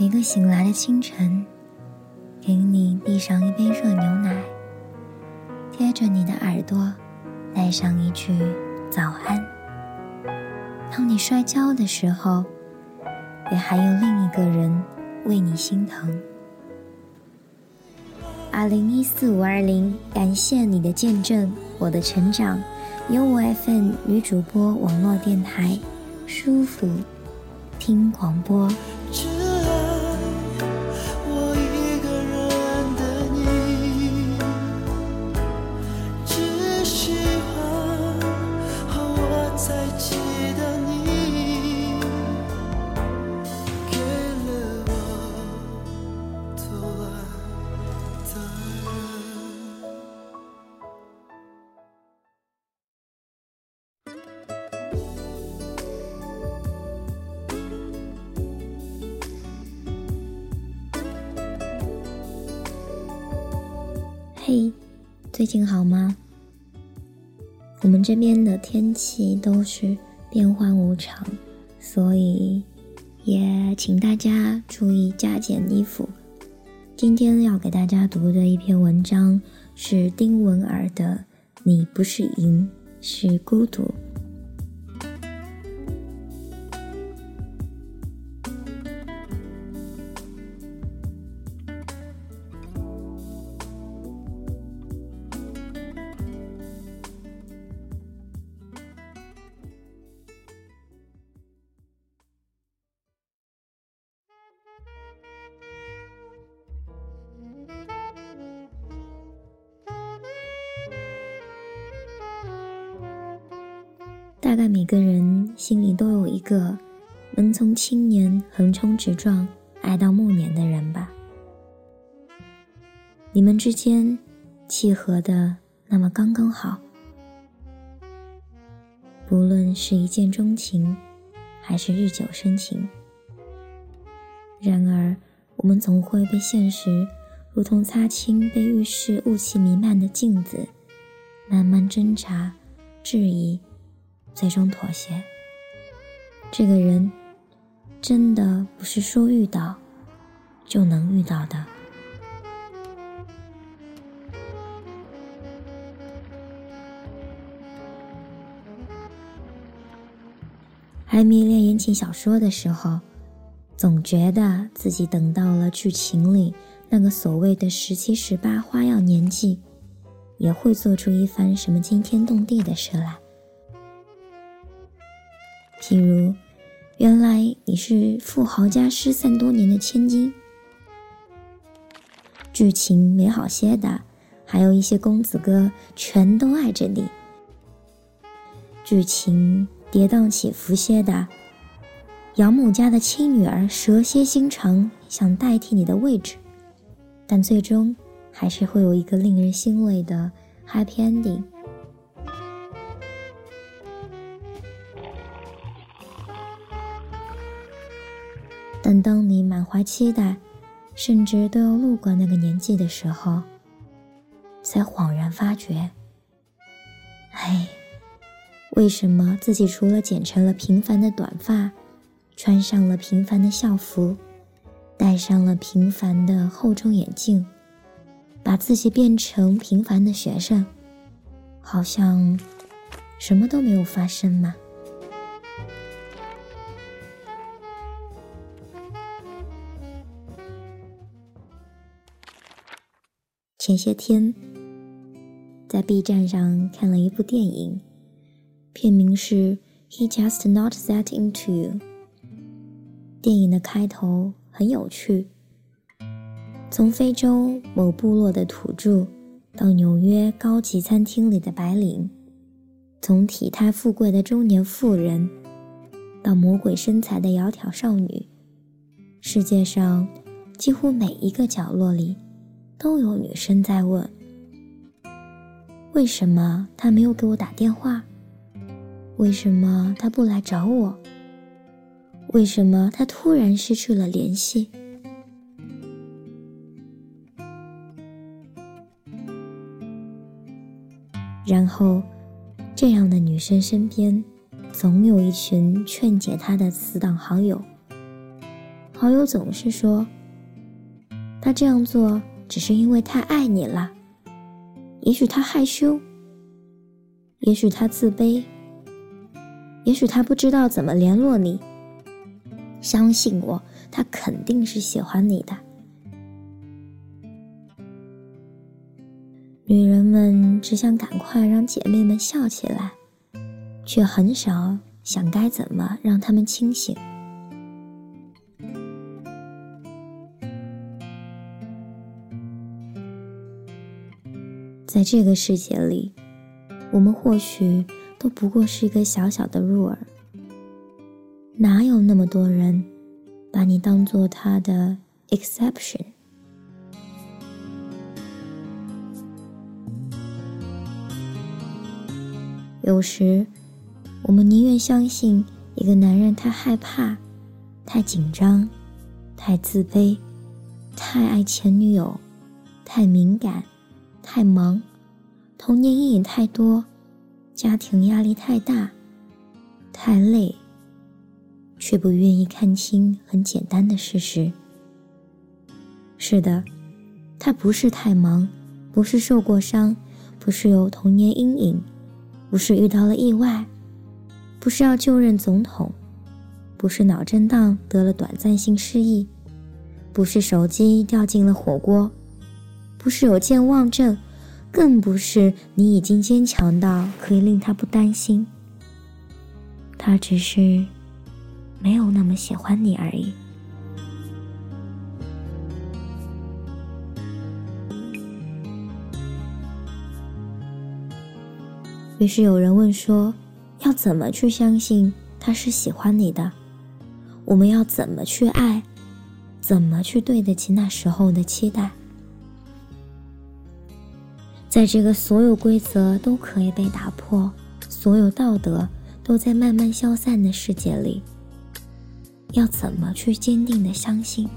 每个醒来的清晨，给你递上一杯热牛奶，贴着你的耳朵，带上一句早安。当你摔跤的时候，也还有另一个人为你心疼。二零一四五二零，感谢你的见证，我的成长。由我 FM 女主播网络电台，舒服听广播。嘿，最近好吗？我们这边的天气都是变幻无常，所以也请大家注意加减衣服。今天要给大家读的一篇文章是丁文儿的《你不是赢，是孤独》。大概每个人心里都有一个能从青年横冲直撞爱到暮年的人吧。你们之间契合的那么刚刚好，不论是一见钟情，还是日久生情。然而，我们总会被现实如同擦清被浴室雾气弥漫的镜子，慢慢挣扎、质疑。最终妥协。这个人，真的不是说遇到就能遇到的。还迷恋言情小说的时候，总觉得自己等到了剧情里那个所谓的十七十八花样年纪，也会做出一番什么惊天动地的事来。譬如，原来你是富豪家失散多年的千金。剧情美好些的，还有一些公子哥全都爱着你。剧情跌宕起伏些的，养母家的亲女儿蛇蝎心肠，想代替你的位置，但最终还是会有一个令人欣慰的 happy ending。但当你满怀期待，甚至都要路过那个年纪的时候，才恍然发觉，哎，为什么自己除了剪成了平凡的短发，穿上了平凡的校服，戴上了平凡的厚重眼镜，把自己变成平凡的学生，好像什么都没有发生吗？前些天，在 B 站上看了一部电影，片名是《He Just Not That Into You》。电影的开头很有趣，从非洲某部落的土著，到纽约高级餐厅里的白领，从体态富贵的中年妇人，到魔鬼身材的窈窕少女，世界上几乎每一个角落里。都有女生在问：为什么他没有给我打电话？为什么他不来找我？为什么他突然失去了联系？然后，这样的女生身边，总有一群劝解她的死党好友，好友总是说，他这样做只是因为太爱你了。也许他害羞，也许他自卑，也许他不知道怎么联络你。相信我，他肯定是喜欢你的。女人们只想赶快让姐妹们笑起来，却很少想该怎么让她们清醒。在这个世界里，我们或许都不过是一个小小的入耳，哪有那么多人把你当做他的 exception？有时，我们宁愿相信一个男人太害怕、太紧张、太自卑、太爱前女友、太敏感。太忙，童年阴影太多，家庭压力太大，太累，却不愿意看清很简单的事实。是的，他不是太忙，不是受过伤，不是有童年阴影，不是遇到了意外，不是要就任总统，不是脑震荡得了短暂性失忆，不是手机掉进了火锅。不是有健忘症，更不是你已经坚强到可以令他不担心。他只是没有那么喜欢你而已。于是有人问说：“要怎么去相信他是喜欢你的？我们要怎么去爱？怎么去对得起那时候的期待？”在这个所有规则都可以被打破，所有道德都在慢慢消散的世界里，要怎么去坚定的相信？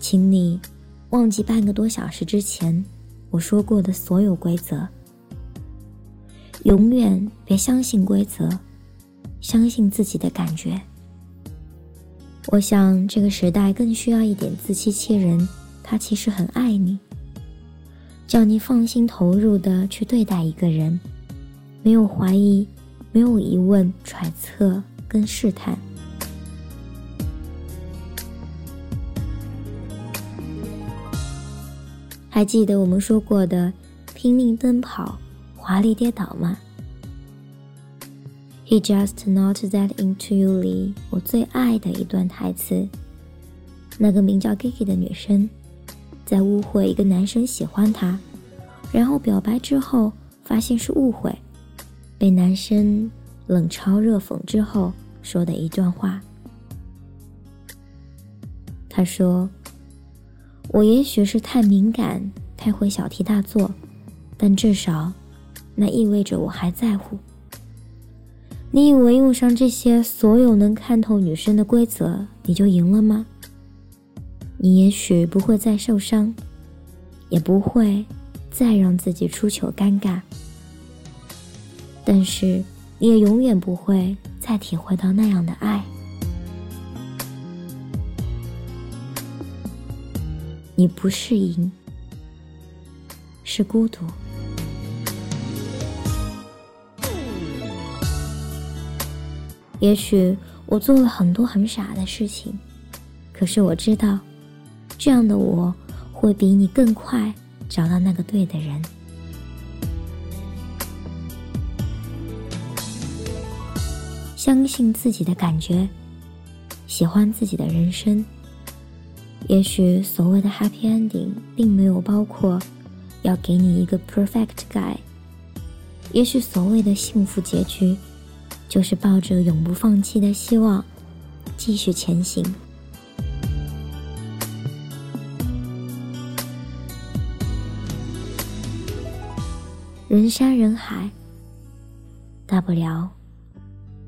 请你忘记半个多小时之前我说过的所有规则，永远别相信规则，相信自己的感觉。我想，这个时代更需要一点自欺欺人。他其实很爱你，叫你放心投入的去对待一个人，没有怀疑，没有疑问、揣测跟试探。还记得我们说过的拼命奔跑、华丽跌倒吗？He just not that into you 里，我最爱的一段台词。那个名叫 Kiki 的女生，在误会一个男生喜欢她，然后表白之后，发现是误会，被男生冷嘲热讽之后说的一段话。他说：“我也许是太敏感，太会小题大做，但至少，那意味着我还在乎。”你以为用上这些所有能看透女生的规则，你就赢了吗？你也许不会再受伤，也不会再让自己出糗尴尬，但是你也永远不会再体会到那样的爱。你不是赢，是孤独。也许我做了很多很傻的事情，可是我知道，这样的我会比你更快找到那个对的人。相信自己的感觉，喜欢自己的人生。也许所谓的 happy ending 并没有包括要给你一个 perfect guy。也许所谓的幸福结局。就是抱着永不放弃的希望，继续前行。人山人海，大不了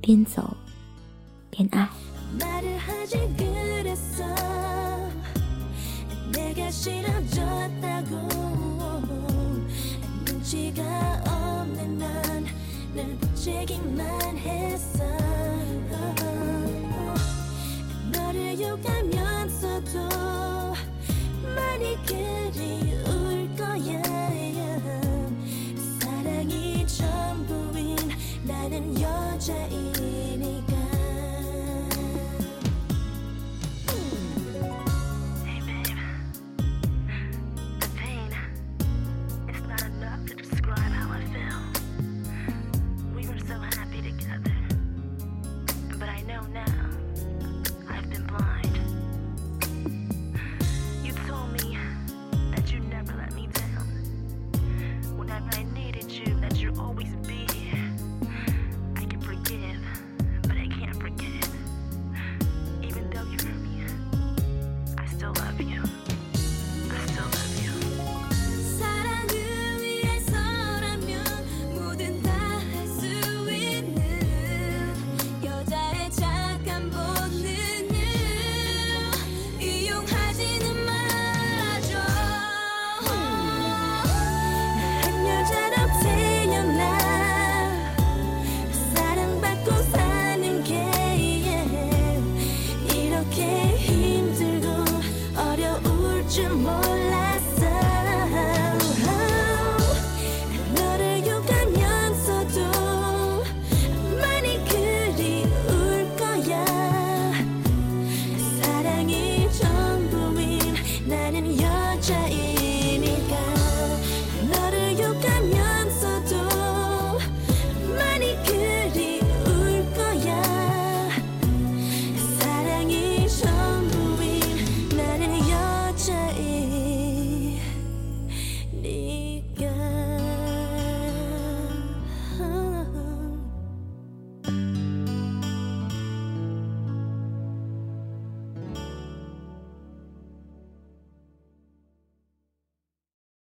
边走边爱。 날 임만 했어. 너를 욕하면서도 많이 그리울 거야. 사랑이 전부인 나, 여자이니까.